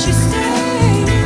It's treated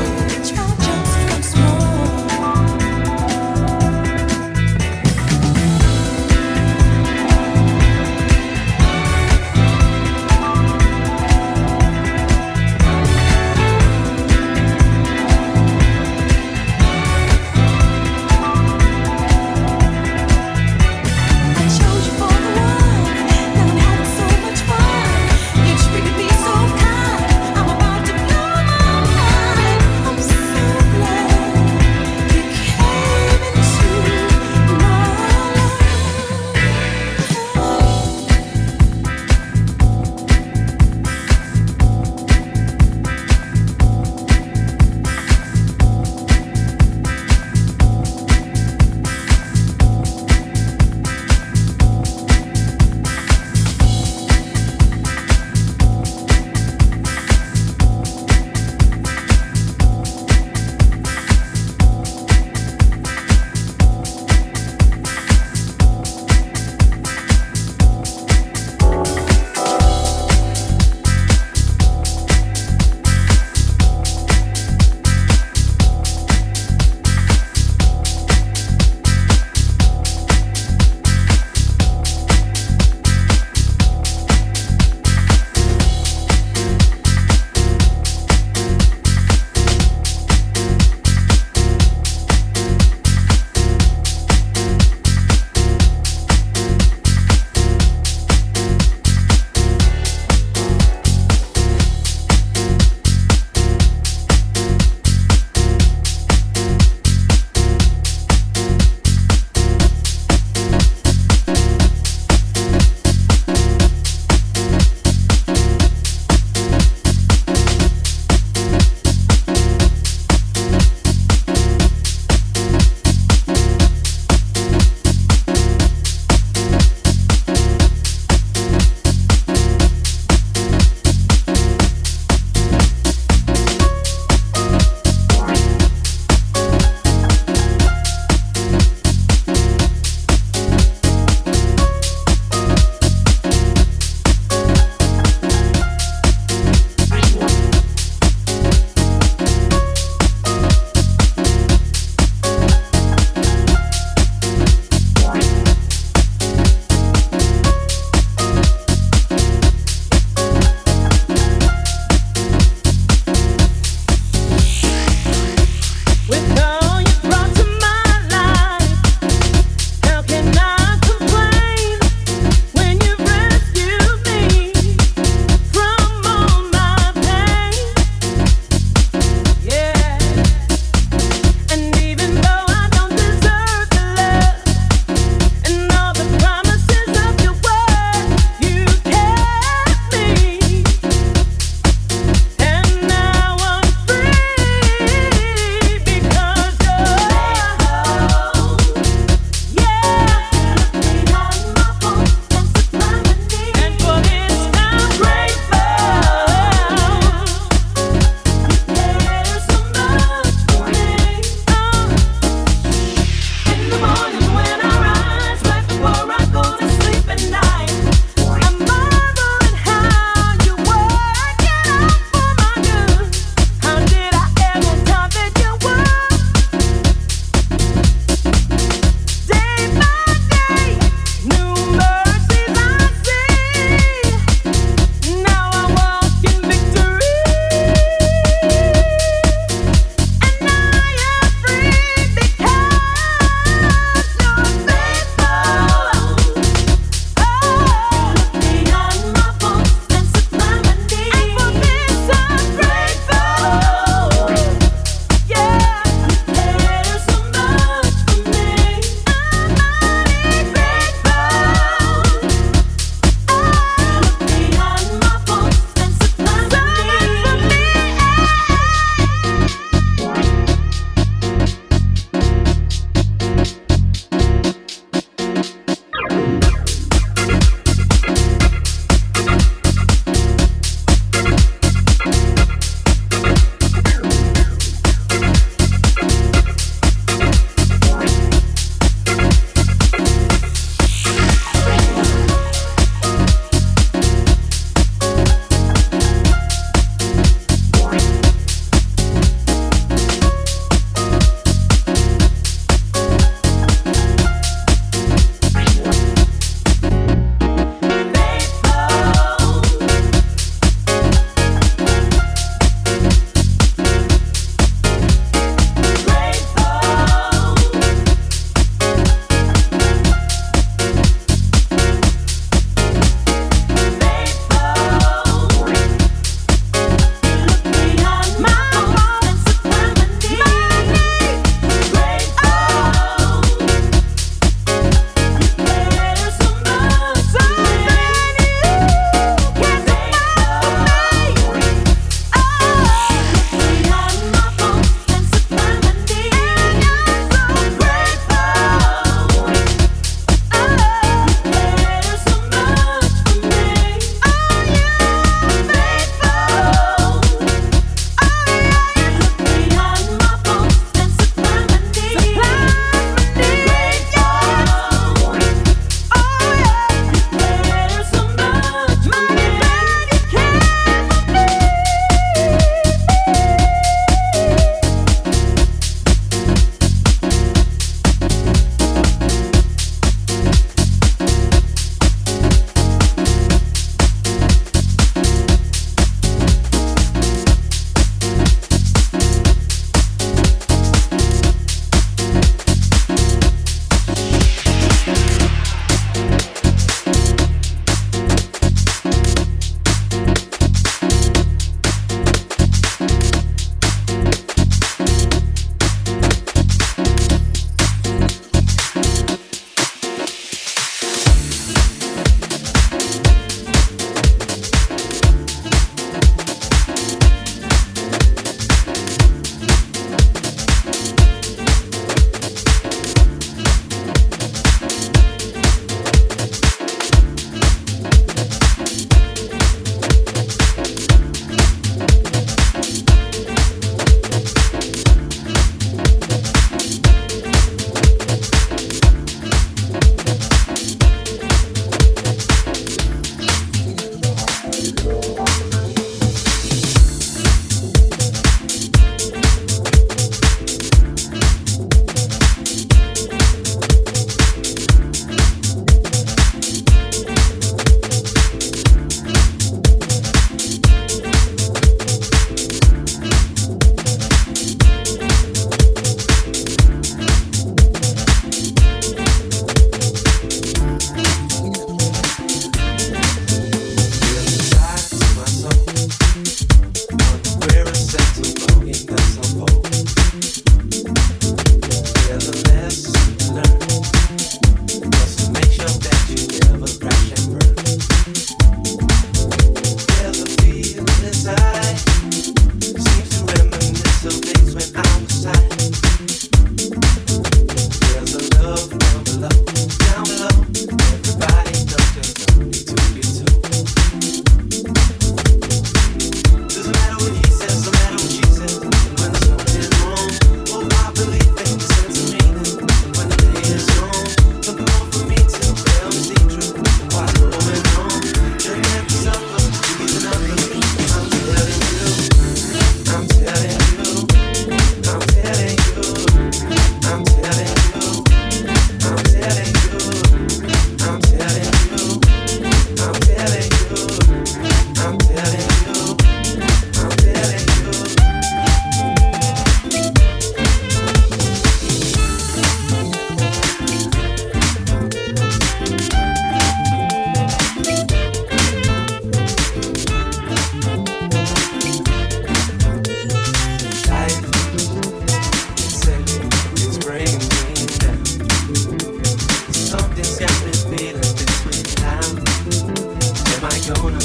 persona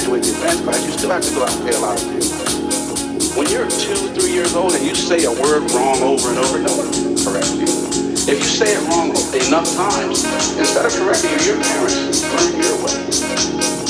graduate in advanced class, you still have to go out and pay a lot of bills. When you're two, three years old and you say a word wrong over and over, no one corrects you. If you say it wrong enough times, instead of correcting you, your parents learn your way.